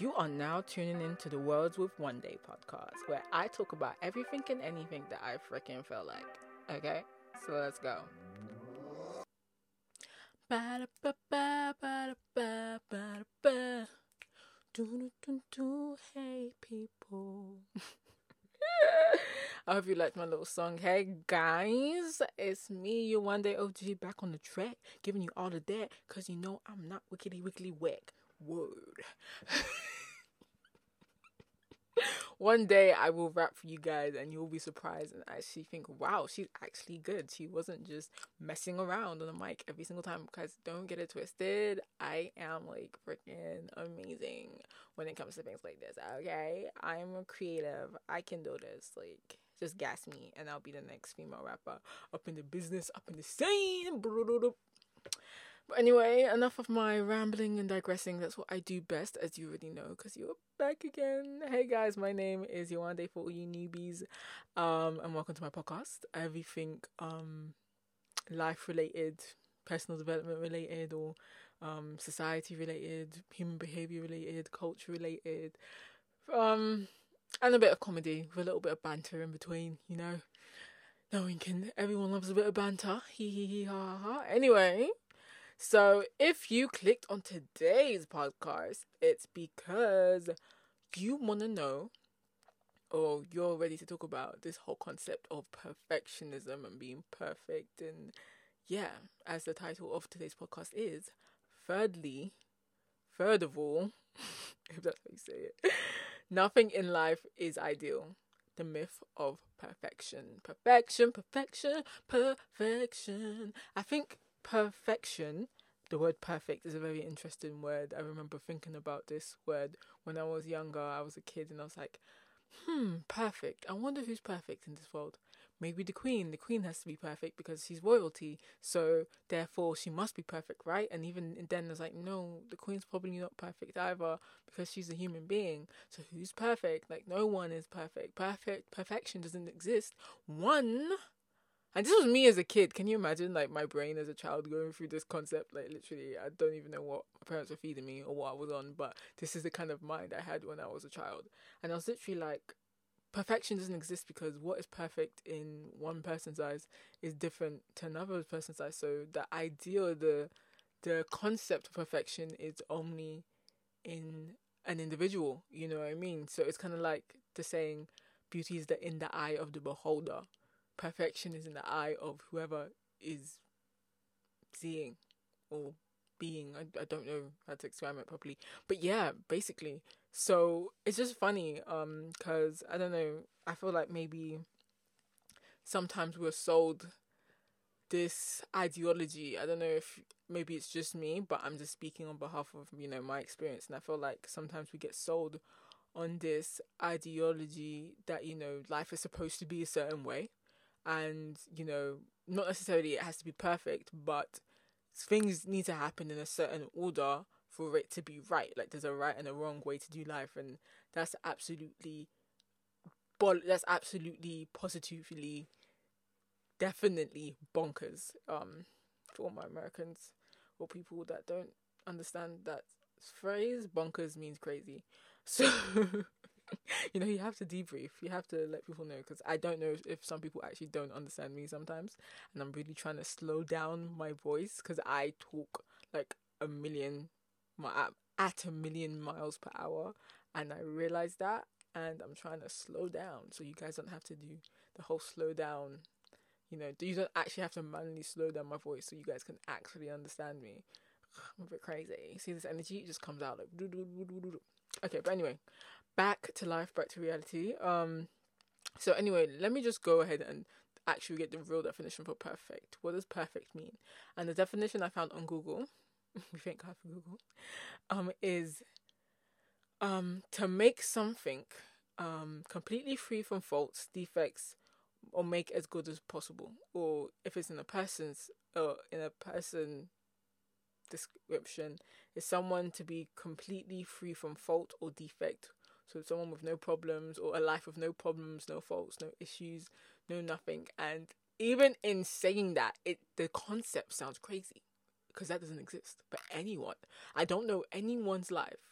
You are now tuning in to the Worlds with One Day podcast, where I talk about everything and anything that I freaking feel like. Okay, so let's go. Hey people. I hope you liked my little song. Hey guys, it's me, your one day OG, back on the track, giving you all of that, cause you know I'm not wickedy wickedy whack. Word. One day I will rap for you guys and you'll be surprised and actually think, wow, she's actually good. She wasn't just messing around on the mic every single time because don't get it twisted. I am like freaking amazing when it comes to things like this. Okay. I'm a creative. I can do this. Like, just gas me and I'll be the next female rapper up in the business, up in the scene. But anyway, enough of my rambling and digressing. That's what I do best, as you already know, because you're back again. Hey guys, my name is Yawande for all you newbies, um, and welcome to my podcast. Everything um, life related, personal development related, or um, society related, human behavior related, culture related, um, and a bit of comedy with a little bit of banter in between. You know, No one can everyone loves a bit of banter. Hee hee hee ha ha. Anyway. So, if you clicked on today's podcast, it's because you want to know or you're ready to talk about this whole concept of perfectionism and being perfect. And yeah, as the title of today's podcast is, thirdly, third of all, if that's how you say it, nothing in life is ideal. The myth of perfection. Perfection, perfection, perfection. I think perfection the word perfect is a very interesting word. I remember thinking about this word when I was younger. I was a kid and I was like, hmm, perfect. I wonder who's perfect in this world. Maybe the queen. The queen has to be perfect because she's royalty. So therefore she must be perfect, right? And even then I was like, no, the queen's probably not perfect either because she's a human being. So who's perfect? Like no one is perfect. Perfect perfection doesn't exist. One and this was me as a kid. Can you imagine, like, my brain as a child going through this concept? Like, literally, I don't even know what my parents were feeding me or what I was on, but this is the kind of mind I had when I was a child. And I was literally like, perfection doesn't exist because what is perfect in one person's eyes is different to another person's eyes. So the ideal, the the concept of perfection is only in an individual. You know what I mean? So it's kind of like the saying, "Beauty is the in the eye of the beholder." Perfection is in the eye of whoever is seeing or being. I, I don't know how to explain it properly. But yeah, basically. So it's just funny, um, cause I don't know, I feel like maybe sometimes we're sold this ideology. I don't know if maybe it's just me, but I'm just speaking on behalf of, you know, my experience and I feel like sometimes we get sold on this ideology that, you know, life is supposed to be a certain way and you know not necessarily it has to be perfect but things need to happen in a certain order for it to be right. Like there's a right and a wrong way to do life and that's absolutely but that's absolutely positively definitely bonkers um for all my americans or people that don't understand that phrase bonkers means crazy. So you know, you have to debrief. You have to let people know because I don't know if, if, some people actually don't understand me sometimes, and I'm really trying to slow down my voice because I talk like a million, my at a million miles per hour, and I realize that, and I'm trying to slow down so you guys don't have to do the whole slow down. You know, you don't actually have to manually slow down my voice so you guys can actually understand me. I'm a bit crazy. See this energy? It just comes out like. Okay, but anyway, back to life, back to reality. Um, so anyway, let me just go ahead and actually get the real definition for perfect. What does perfect mean? And the definition I found on Google, we thank God for Google, um, is um to make something um completely free from faults, defects, or make as good as possible. Or if it's in a person's or in a person description, is someone to be completely free from fault or defect so someone with no problems or a life with no problems, no faults, no issues, no nothing. And even in saying that, it the concept sounds crazy because that doesn't exist. But anyone, I don't know anyone's life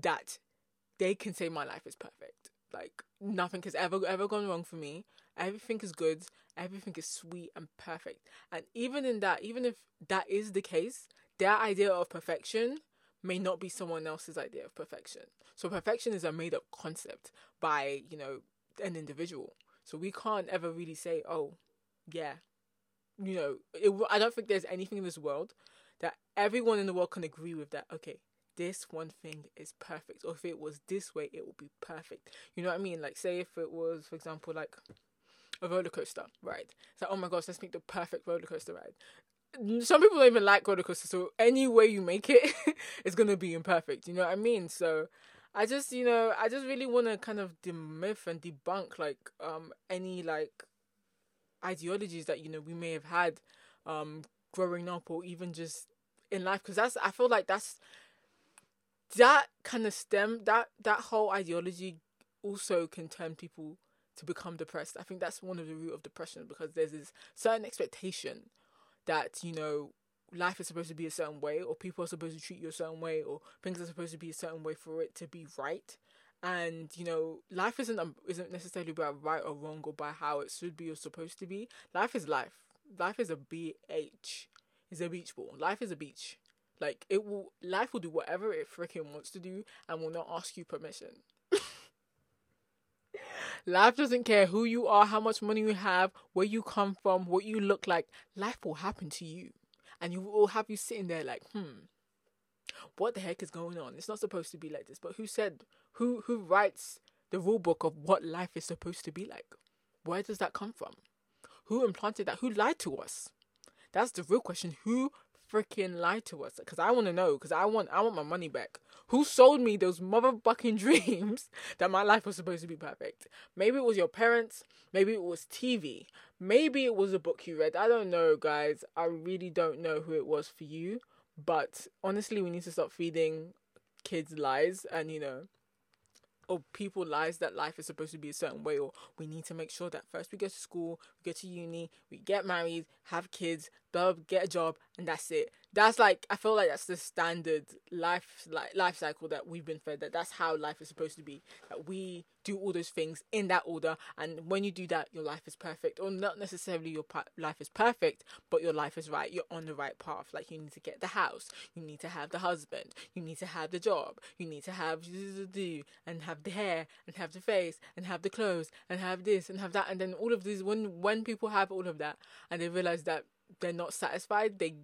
that they can say my life is perfect. Like nothing has ever ever gone wrong for me. Everything is good. Everything is sweet and perfect. And even in that, even if that is the case, their idea of perfection may not be someone else's idea of perfection. So perfection is a made up concept by, you know, an individual. So we can't ever really say, oh, yeah, you know, it, I don't think there's anything in this world that everyone in the world can agree with that, okay, this one thing is perfect. Or if it was this way, it would be perfect. You know what I mean? Like, say if it was, for example, like a roller coaster ride. It's like, oh my gosh, let's make the perfect roller coaster ride. Some people don't even like roller coasters, so any way you make it, it's gonna be imperfect. You know what I mean? So, I just, you know, I just really want to kind of demyth and debunk like um any like ideologies that you know we may have had um growing up or even just in life because that's I feel like that's that kind of stem that that whole ideology also can turn people to become depressed. I think that's one of the root of depression because there's this certain expectation that you know life is supposed to be a certain way or people are supposed to treat you a certain way or things are supposed to be a certain way for it to be right. And you know life isn't um, isn't necessarily about right or wrong or by how it should be or supposed to be. Life is life. Life is a bh is a beach ball. Life is a beach. Like it will life will do whatever it freaking wants to do and will not ask you permission. Life doesn't care who you are, how much money you have, where you come from, what you look like. Life will happen to you. And you will have you sitting there like, hmm, what the heck is going on? It's not supposed to be like this. But who said who who writes the rule book of what life is supposed to be like? Where does that come from? Who implanted that? Who lied to us? That's the real question. Who freaking lie to us because I want to know because I want I want my money back. Who sold me those motherfucking dreams that my life was supposed to be perfect? Maybe it was your parents, maybe it was TV, maybe it was a book you read. I don't know, guys. I really don't know who it was for you, but honestly, we need to stop feeding kids lies and you know or people lies that life is supposed to be a certain way or we need to make sure that first we go to school we go to uni we get married have kids blah, get a job and that's it. That's like i feel like that's the standard life like life cycle that we've been fed that that's how life is supposed to be that we do all those things in that order and when you do that your life is perfect. Or not necessarily your life is perfect but your life is right. You're on the right path. Like you need to get the house. You need to have the husband. You need to have the job. You need to have do and have the hair and have the face and have the clothes and have this and have that and then all of these when when people have all of that and they realize that they're not satisfied they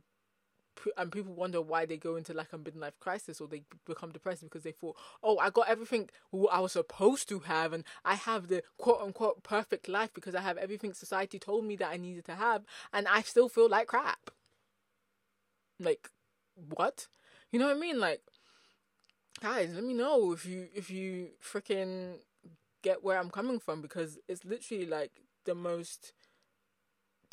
and people wonder why they go into like a midlife crisis or they become depressed because they thought, oh, I got everything I was supposed to have, and I have the quote unquote perfect life because I have everything society told me that I needed to have, and I still feel like crap. Like, what? You know what I mean? Like, guys, let me know if you if you freaking get where I'm coming from because it's literally like the most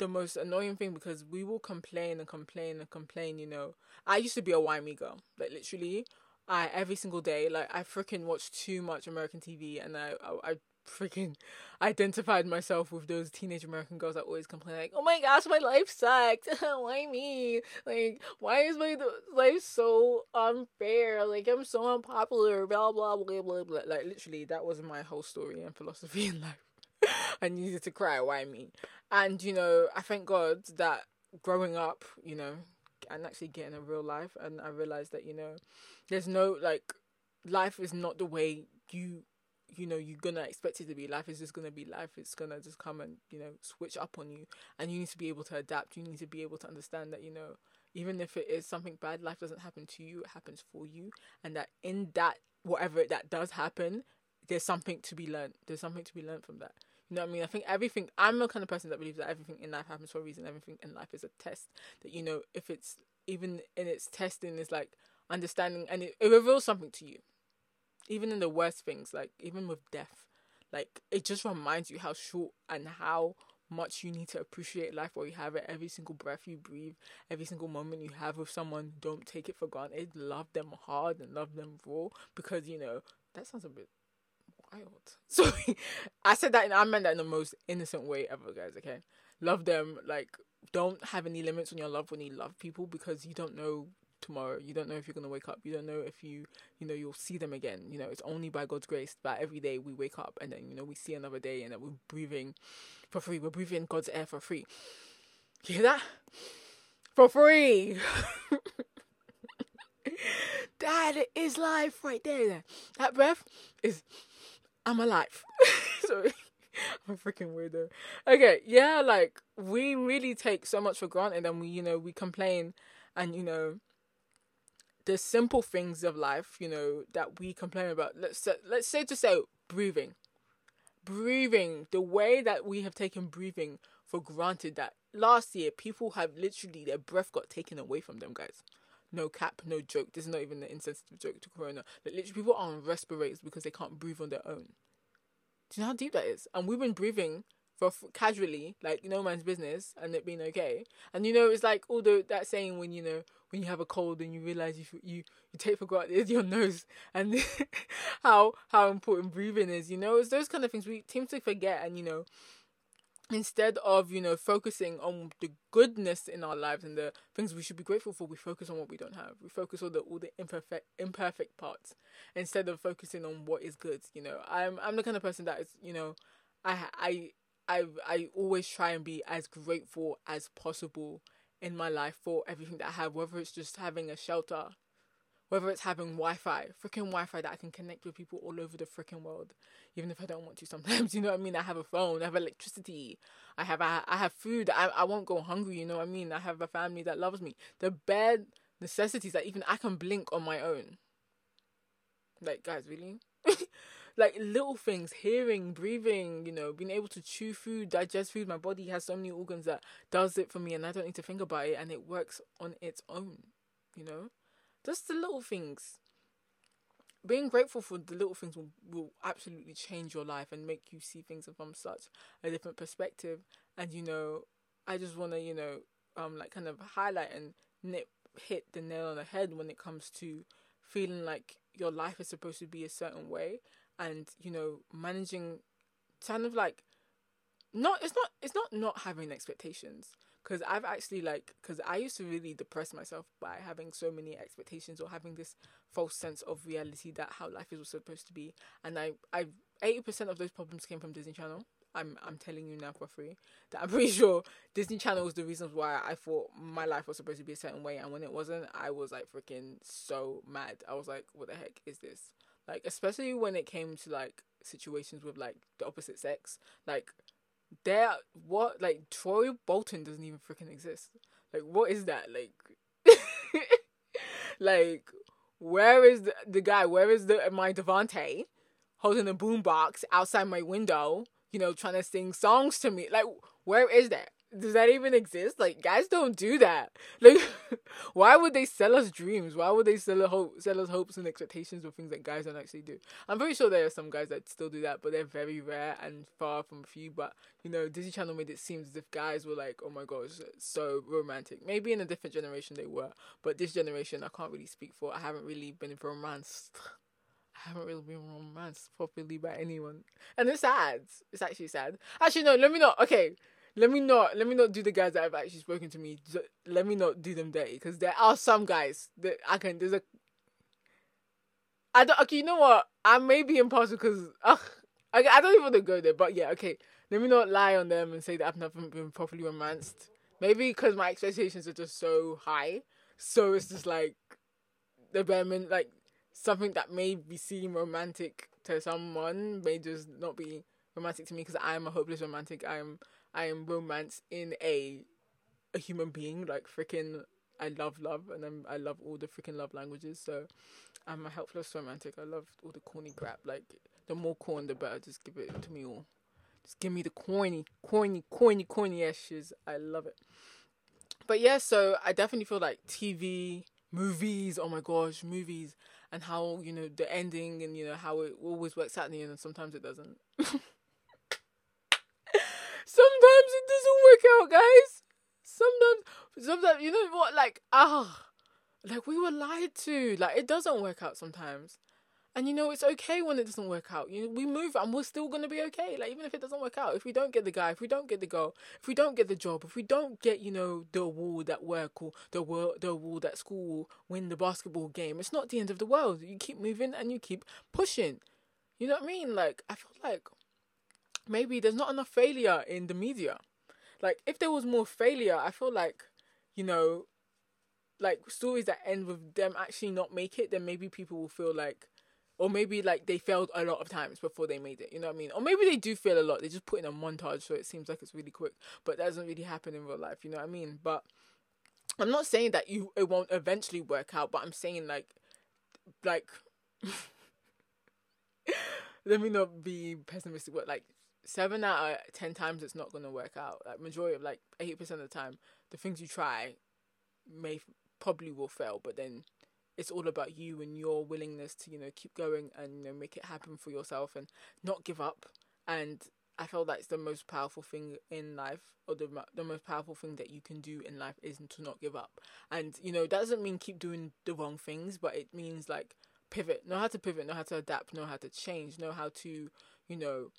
the most annoying thing because we will complain and complain and complain, you know. I used to be a whiny girl. Like literally I every single day, like I freaking watched too much American TV and I I, I freaking identified myself with those teenage American girls that always complain like, "Oh my gosh, my life sucks. why me? Like, why is my life so unfair? Like, I'm so unpopular. Blah blah blah blah blah." Like, literally, that was my whole story and philosophy in life. I needed to cry. Why me? And you know, I thank God that growing up, you know, and actually getting a real life, and I realized that you know, there's no like, life is not the way you you know you're gonna expect it to be. Life is just gonna be life. It's gonna just come and you know switch up on you. And you need to be able to adapt. You need to be able to understand that you know even if it is something bad life doesn't happen to you. It happens for you. And that in that whatever that does happen there's something to be learned. There's something to be learned from that you know what I mean? I think everything. I'm the kind of person that believes that everything in life happens for a reason. Everything in life is a test. That you know, if it's even in its testing, is like understanding, and it, it reveals something to you. Even in the worst things, like even with death, like it just reminds you how short and how much you need to appreciate life while you have it. Every single breath you breathe, every single moment you have with someone, don't take it for granted. Love them hard and love them raw because you know that sounds a bit wild. So I said that and I meant that in the most innocent way ever, guys, okay? Love them, like don't have any limits on your love when you love people because you don't know tomorrow. You don't know if you're gonna wake up. You don't know if you you know you'll see them again. You know it's only by God's grace that every day we wake up and then you know we see another day and that we're breathing for free. We're breathing God's air for free. You hear that? For free. that is life right there. That breath is I'm alive. Sorry. I'm a freaking weirdo. Okay, yeah, like we really take so much for granted and we, you know, we complain and you know the simple things of life, you know, that we complain about. Let's say, let's say to say breathing. Breathing, the way that we have taken breathing for granted that last year people have literally their breath got taken away from them, guys. No cap, no joke. This is not even an insensitive joke to Corona. Like, literally, people are on respirators because they can't breathe on their own. Do you know how deep that is? And we've been breathing for casually, like no man's business, and it being okay. And you know, it's like all the that saying when you know when you have a cold and you realize you you you take for granted your nose and how how important breathing is. You know, it's those kind of things we seem to forget, and you know, instead of you know focusing on the goodness in our lives and the things we should be grateful for we focus on what we don't have. We focus on the all the imperfect imperfect parts instead of focusing on what is good you know. I'm i'm the kind of person that is you know i i i i always try and be as grateful as possible in my life for everything that i have whether it's just having a shelter whether it's having Wi-Fi, freaking Wi-Fi that I can connect with people all over the freaking world, even if I don't want to. Sometimes, you know what I mean. I have a phone, I have electricity, I have I, I have food. I I won't go hungry. You know what I mean. I have a family that loves me. The bare necessities that even I can blink on my own. Like guys, really. like little things, hearing, breathing, you know, being able to chew food, digest food. My body has so many organs that does it for me and I don't need to think about it and it works on its own, you know? Just the little things. Being grateful for the little things will, will absolutely change your life and make you see things from such a different perspective. And you know, I just want to, you know, um, like kind of highlight and nip hit the nail on the head when it comes to feeling like your life is supposed to be a certain way and you know managing kind of like not it's not it's not not having expectations because I've actually like because I used to really depress myself by having so many expectations or having this false sense of reality that how life is supposed to be, and I I eighty percent of those problems came from Disney Channel. I'm I'm telling you now for free that I'm pretty sure Disney Channel was the reasons why I thought my life was supposed to be a certain way, and when it wasn't, I was like freaking so mad. I was like, what the heck is this? Like, especially when it came to like situations with like the opposite sex, like there what like Troy Bolton doesn't even freaking exist. Like what is that? Like like where is the, the guy? Where is the my Devante holding a boombox outside my window, you know, trying to sing songs to me? Like where is that? Does that even exist? Like guys don't do that. Like why would they sell us dreams? Why would they sell us hope sell us hopes and expectations of things that guys don't actually do? I'm pretty sure there are some guys that still do that, but they're very rare and far from few. But you know, Disney Channel made it seem as if guys were like, Oh my gosh, so romantic. Maybe in a different generation they were, but this generation I can't really speak for. I haven't really been romanced. I haven't really been romanced properly by anyone. And it's sad. It's actually sad. Actually no, let me not okay let me not let me not do the guys that have actually spoken to me. Let me not do them dirty because there are some guys that I can. There's a. I don't. Okay, you know what? I may be impossible because ugh, I, I don't even want to go there. But yeah, okay. Let me not lie on them and say that I've never been properly romanced. Maybe because my expectations are just so high, so it's just like the bare like something that may be seem romantic to someone may just not be romantic to me because I am a hopeless romantic. I'm I am romance in a a human being. Like freaking, I love love, and I'm, I love all the freaking love languages. So I'm a helpless romantic. I love all the corny crap. Like the more corn, the better. Just give it to me all. Just give me the corny, corny, corny, corny ashes. I love it. But yeah, so I definitely feel like TV, movies. Oh my gosh, movies, and how you know the ending, and you know how it always works out in the end, and sometimes it doesn't. Sometimes it doesn't work out, guys. Sometimes, sometimes you know what? Like ah, like we were lied to. Like it doesn't work out sometimes, And you know, it's okay when it doesn't work out. You we move and we're still gonna be okay. Like even if it doesn't work out, if we don't get the guy, if we don't get the girl, if we don't get the job, if we don't get, you know, the award at work or the world the award at school, win the basketball game, it's not the end of the world. You keep moving and you keep pushing. You know what I mean? Like I feel like maybe there's not enough failure in the media. Like if there was more failure, I feel like, you know, like stories that end with them actually not make it, then maybe people will feel like or maybe like they failed a lot of times before they made it. You know what I mean? Or maybe they do fail a lot. They just put in a montage so it seems like it's really quick, but that doesn't really happen in real life. You know what I mean? But I'm not saying that you it won't eventually work out, but I'm saying like like let me not be pessimistic, but like seven out of ten times it's not gonna work out. Like majority of like eighty percent of the time, the things you try may probably will fail, but then it's all about you and your willingness to you know keep going and you know make it happen for yourself and not give up and I feel that's the most powerful thing in life, or the the most powerful thing that you can do in life is to not give up. And you know that doesn't mean keep doing the wrong things, but it means like pivot, know how to pivot, know how to adapt, know how to change, know how to you know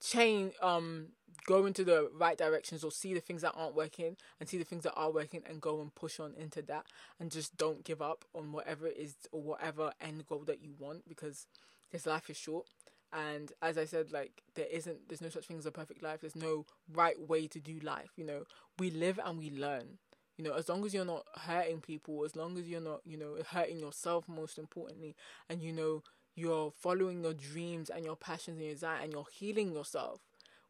change um go into the right directions or see the things that aren't working and see the things that are working and go and push on into that and just don't give up on whatever it is or whatever end goal that you want because this life is short. And as i said like there isn't there's no such thing as a perfect life. There's no right way to do life you know. We live and we learn you know. As long as you're not hurting people as long as you're not you know hurting yourself most importantly and you know you're following your dreams and your passions and your desire and you're healing yourself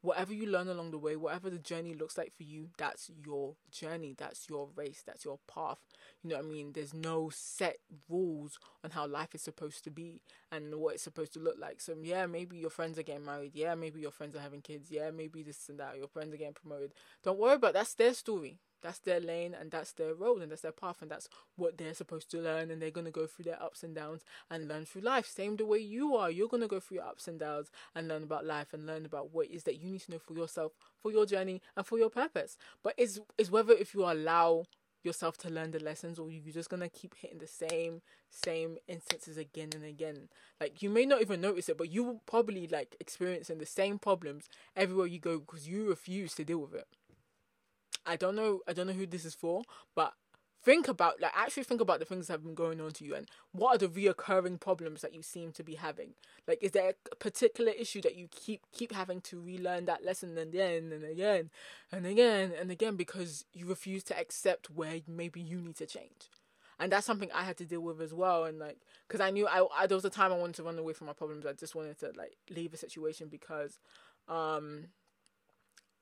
whatever you learn along the way, whatever the journey looks like for you, that's your journey, that's your race, that's your path. You know what I mean? There's no set rules on how life is supposed to be and what it's supposed to look like. So, yeah, maybe your friends are getting married. Yeah, maybe your friends are having kids. Yeah, maybe this and that. Your friends are getting promoted. Don't worry about that's their story that's their lane and that's their road and that's their path and that's what they're supposed to learn and they're going to go through their ups and downs and learn through life. Same the way you are. You're going to go through your ups and downs and learn about life and learn about what is that you need to know for yourself for your journey and for your purpose. But is is whether if you allow yourself to learn the lessons or you're just gonna keep hitting the same same instances again and again. Like you may not even notice it but you will probably like experiencing the same problems everywhere you go because you refuse to deal with it I don't know I don't know who this is for, but think about like actually think about the things that have been going on to you and what are the reoccurring problems that you seem to be having. Like is there a particular issue that you keep keep having to relearn that lesson and again and again and again and again because you refuse to accept where maybe you need to change? And that's something i had to deal with as well and like because i knew I, I there was a time i wanted to run away from my problems. I just wanted to like leave a situation because um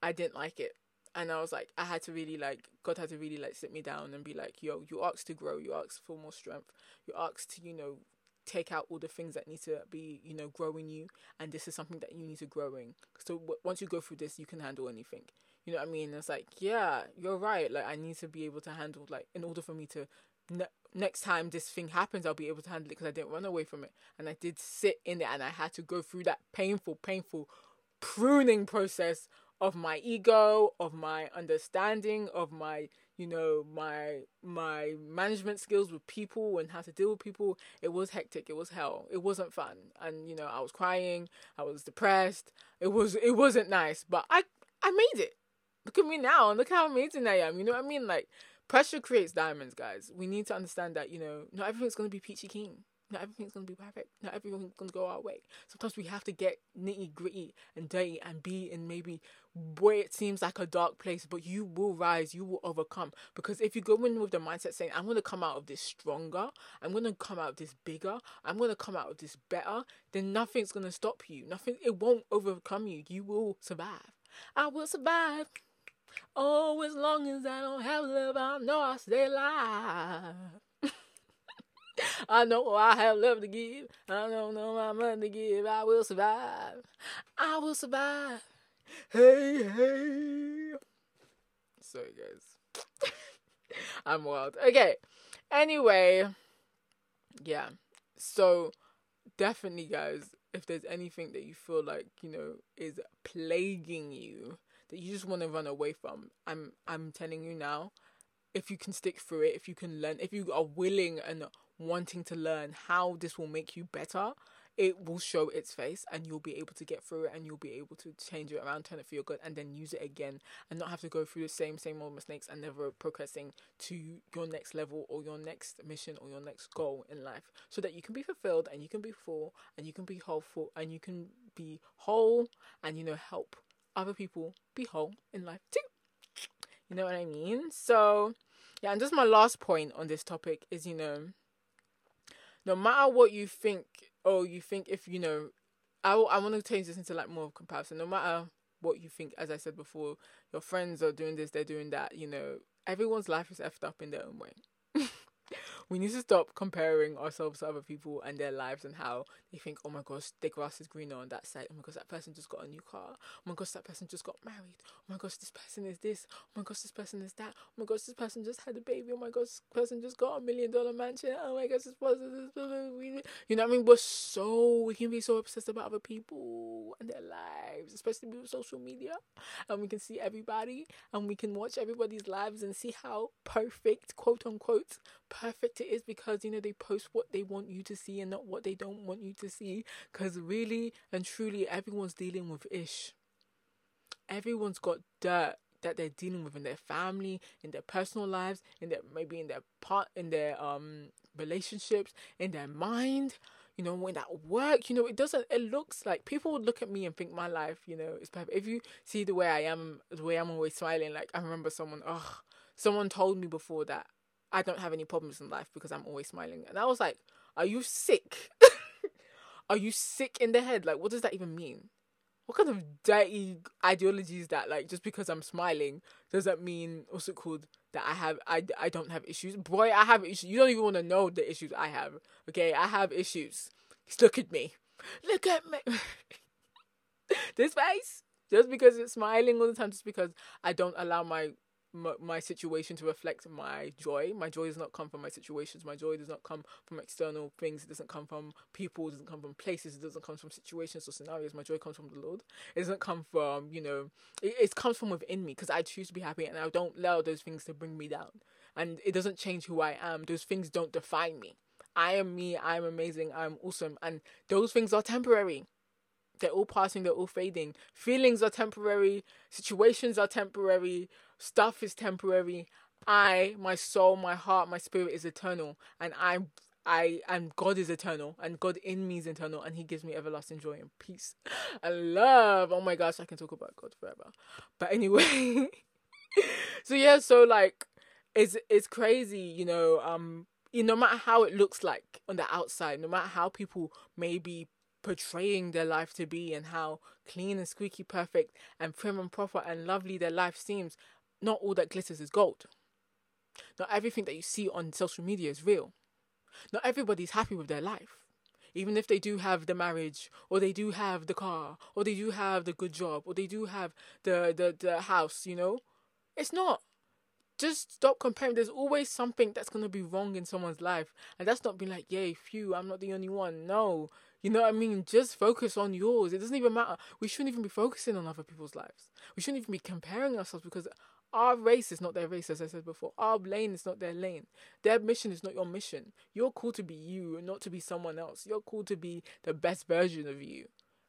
i didn't like it and I was like, I had to really like, God had to really like sit me down and be like, yo, you asked to grow, you asked for more strength, you asked to, you know, take out all the things that need to be, you know, growing you, and this is something that you need to grow in. So w- once you go through this, you can handle anything. You know what I mean? it's like, yeah, you're right. Like I need to be able to handle, like, in order for me to. Ne- next time this thing happens, I'll be able to handle it because I didn't run away from it, and I did sit in it, and I had to go through that painful, painful pruning process of my ego, of my understanding, of my you know my my management skills with people and how to deal with people. It was hectic. It was hell. It wasn't fun, and you know I was crying. I was depressed. It was it wasn't nice, but I I made it. Look at me now and look how amazing I am. You know what I mean? Like pressure creates diamonds, guys. We need to understand that you know not everything's gonna be peachy keen. Not everything's gonna be perfect. Not everything's gonna go our way. Sometimes we have to get nitty gritty and dirty and be in maybe where it seems like a dark place, but you will rise, you will overcome. Because if you go in with the mindset saying, I'm gonna come out of this stronger, I'm gonna come out of this bigger, I'm gonna come out of this better, then nothing's gonna stop you. Nothing it won't overcome you. You will survive. I will survive. Oh, as long as I don't have love, I know I'll stay alive. I know I have love to give. I don't know my money to give. I will survive. I will survive. Hey, hey. Sorry, guys. I'm wild. Okay. Anyway, yeah. So, definitely, guys, if there's anything that you feel like, you know, is plaguing you, that you just want to run away from, I'm I'm telling you now, if you can stick through it, if you can learn, if you are willing and wanting to learn how this will make you better, it will show its face and you'll be able to get through it and you'll be able to change it around, turn it for your good, and then use it again and not have to go through the same, same old mistakes and never progressing to your next level or your next mission or your next goal in life so that you can be fulfilled and you can be full and you can be hopeful and you can be whole and, you know, help other people be whole in life too. You know what I mean? So, yeah, and just my last point on this topic is, you know, no matter what you think oh, you think if you know, I I want to change this into like more of comparison. No matter what you think, as I said before, your friends are doing this, they're doing that. You know, everyone's life is effed up in their own way. We need to stop comparing ourselves to other people and their lives and how they think, oh my gosh, their grass is greener on that side. Oh my gosh, that person just got a new car. Oh my gosh, that person just got married. Oh my gosh, this person is this. Oh my gosh, this person is that. Oh my gosh, this person just had a baby. Oh my gosh, this person just got a million dollar mansion. Oh my gosh, this person, person, you know what I mean? We're so, we can be so obsessed about other people and their lives, especially with social media. And we can see everybody and we can watch everybody's lives and see how perfect, quote unquote, perfect it is because you know they post what they want you to see and not what they don't want you to see. Because really and truly everyone's dealing with ish. Everyone's got dirt that they're dealing with in their family in their personal lives in their maybe in their part in their um relationships in their mind you know when that work you know it doesn't it looks like people would look at me and think my life you know is perfect. If you see the way i am the way i'm always smiling like i remember someone oh someone told me before that I don't have any problems in life because I'm always smiling. And I was like, are you sick? are you sick in the head? Like, what does that even mean? What kind of dirty ideology is that? Like, just because I'm smiling, does that mean, what's it called? That I have, I, I don't have issues? Boy, I have issues. You don't even want to know the issues I have. Okay, I have issues. Just look at me. Look at me. this face. Just because it's smiling all the time, just because I don't allow my my, my situation to reflect my joy. My joy does not come from my situations. My joy does not come from external things. It doesn't come from people. It doesn't come from places. It doesn't come from situations or scenarios. My joy comes from the Lord. It doesn't come from, you know, it, it comes from within me because I choose to be happy and I don't allow those things to bring me down. And it doesn't change who I am. Those things don't define me. I am me. I'm amazing. I'm awesome. And those things are temporary they're all passing, they're all fading. Feelings are temporary, situations are temporary, stuff is temporary. I, my soul, my heart, my spirit is eternal, and I'm I, and God is eternal, and God in me is eternal, and He gives me everlasting joy and peace and love. Oh my gosh, I can talk about God forever. But anyway, so yeah, so like, it's it's crazy, you know. Um, you no matter how it looks like on the outside, no matter how people may be portraying their life to be and how clean and squeaky perfect and prim and proper and lovely their life seems, not all that glitters is gold. Not everything that you see on social media is real. Not everybody's happy with their life. Even if they do have the marriage, or they do have the car, or they do have the good job, or they do have the, the, the house, you know? It's not. Just stop comparing. There's always something that's gonna be wrong in someone's life. And that's not being like, yay, phew, I'm not the only one. No. You know what I mean? Just focus on yours. It doesn't even matter. We shouldn't even be focusing on other people's lives. We shouldn't even be comparing ourselves because our race is not their race, as I said before. Our lane is not their lane. Their mission is not your mission. You're called to be you not to be someone else. You're called to be the best version of you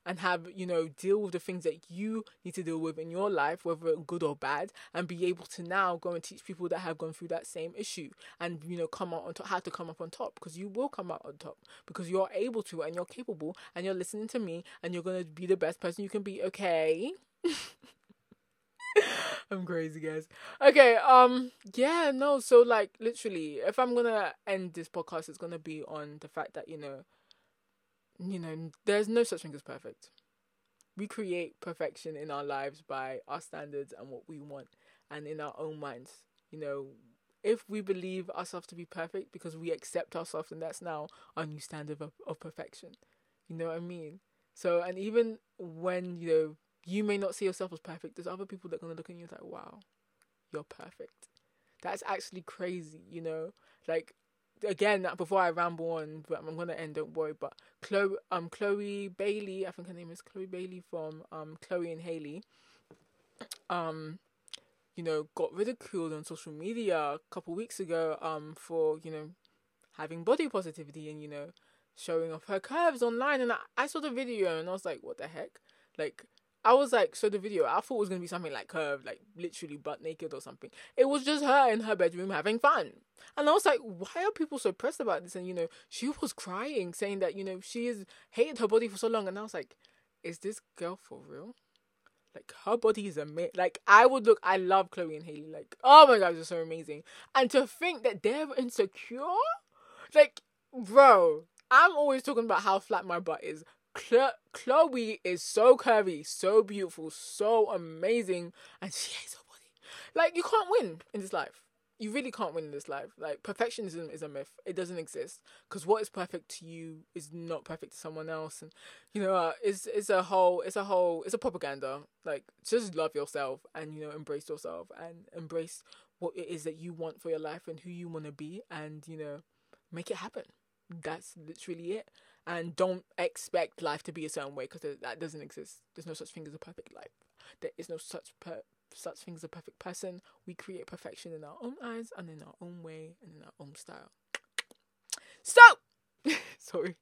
and have, you know, deal with the things that you need to deal with in your life, whether good or bad, and be able to now go and teach people that have gone through that same issue and, you know, come out on top, how to come up on top because you will come out on top because you're able to and you're capable and you're listening to me and you're going to be the best person you can be, okay? I'm crazy, guys. Okay, um, yeah, no, so like literally, if I'm gonna end this podcast, it's gonna be on the fact that, you know, you know, there's no such thing as perfect. We create perfection in our lives by our standards and what we want and in our own minds. You know, if we believe ourselves to be perfect because we accept ourselves and that's now our new standard of, of perfection. You know what I mean? So and even when, you know, you may not see yourself as perfect, there's other people that are gonna look at you and like, Wow, you're perfect. That's actually crazy, you know? Like again before I ramble on, but I'm gonna end. Don't worry. But Chloe, um, Chloe Bailey, I think her name is Chloe Bailey from um Chloe and Halle. Um, you know, got ridiculed on social media a couple weeks ago. Um, for you know, having body positivity and you know, showing off her curves online, and I, I saw the video and I was like, what the heck? Like, I was like, so the video, I thought was gonna be something like curved, like literally butt naked or something. It was just her in her bedroom having fun. And I was like, why are people so pressed about this? And you know, she was crying, saying that, you know, she has hated her body for so long. And I was like, is this girl for real? Like her body is amazing. Like I would look, I love Chloe and Halle. Like, oh my god, they're so amazing. And to think that they're insecure, like, bro, I'm always talking about how flat my butt is. Chloe is so curvy, so beautiful, so amazing, and she hates her body. Like you can't win in this life. You really can't win in this life. Like perfectionism is a myth. It doesn't exist because what is perfect to you is not perfect to someone else, and you know uh, it's it's a whole it's a whole it's a propaganda. Like just love yourself and you know embrace yourself and embrace what it is that you want for your life and who you want to be, and you know make it happen. That's literally it and don't expect life to be a certain way because that doesn't exist. There's no such thing as a perfect life. There is no such per- such thing as a perfect person. We create perfection in our own eyes and in our own way and in our own style. So, sorry.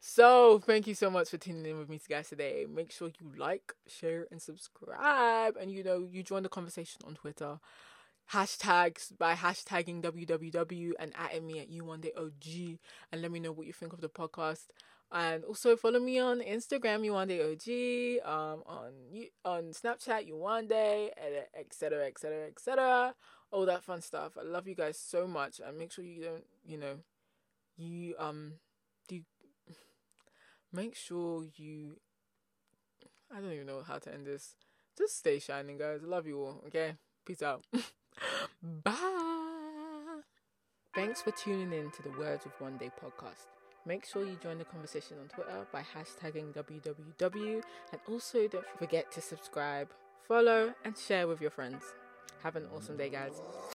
So, thank you so much for tuning in with me guys today. Make sure you like, share, and subscribe. And you know, you join the conversation on Twitter hashtags by hashtagging www and adding me at you one day OG and let me know what you think of the podcast. And also follow me on Instagram, you one day OG, um, on on Snapchat, you one day, etc. etc. etc. All that fun stuff. I love you guys so much, and make sure you don't, you know, you um, do make sure you. I don't even know how to end this. Just stay shining, guys. I love you all. Okay, peace out. Bye. Thanks for tuning in to the Words of One Day podcast. Make sure you join the conversation on Twitter by hashtagging WWW and also don't forget to subscribe, follow, and share with your friends. Have an awesome day, guys.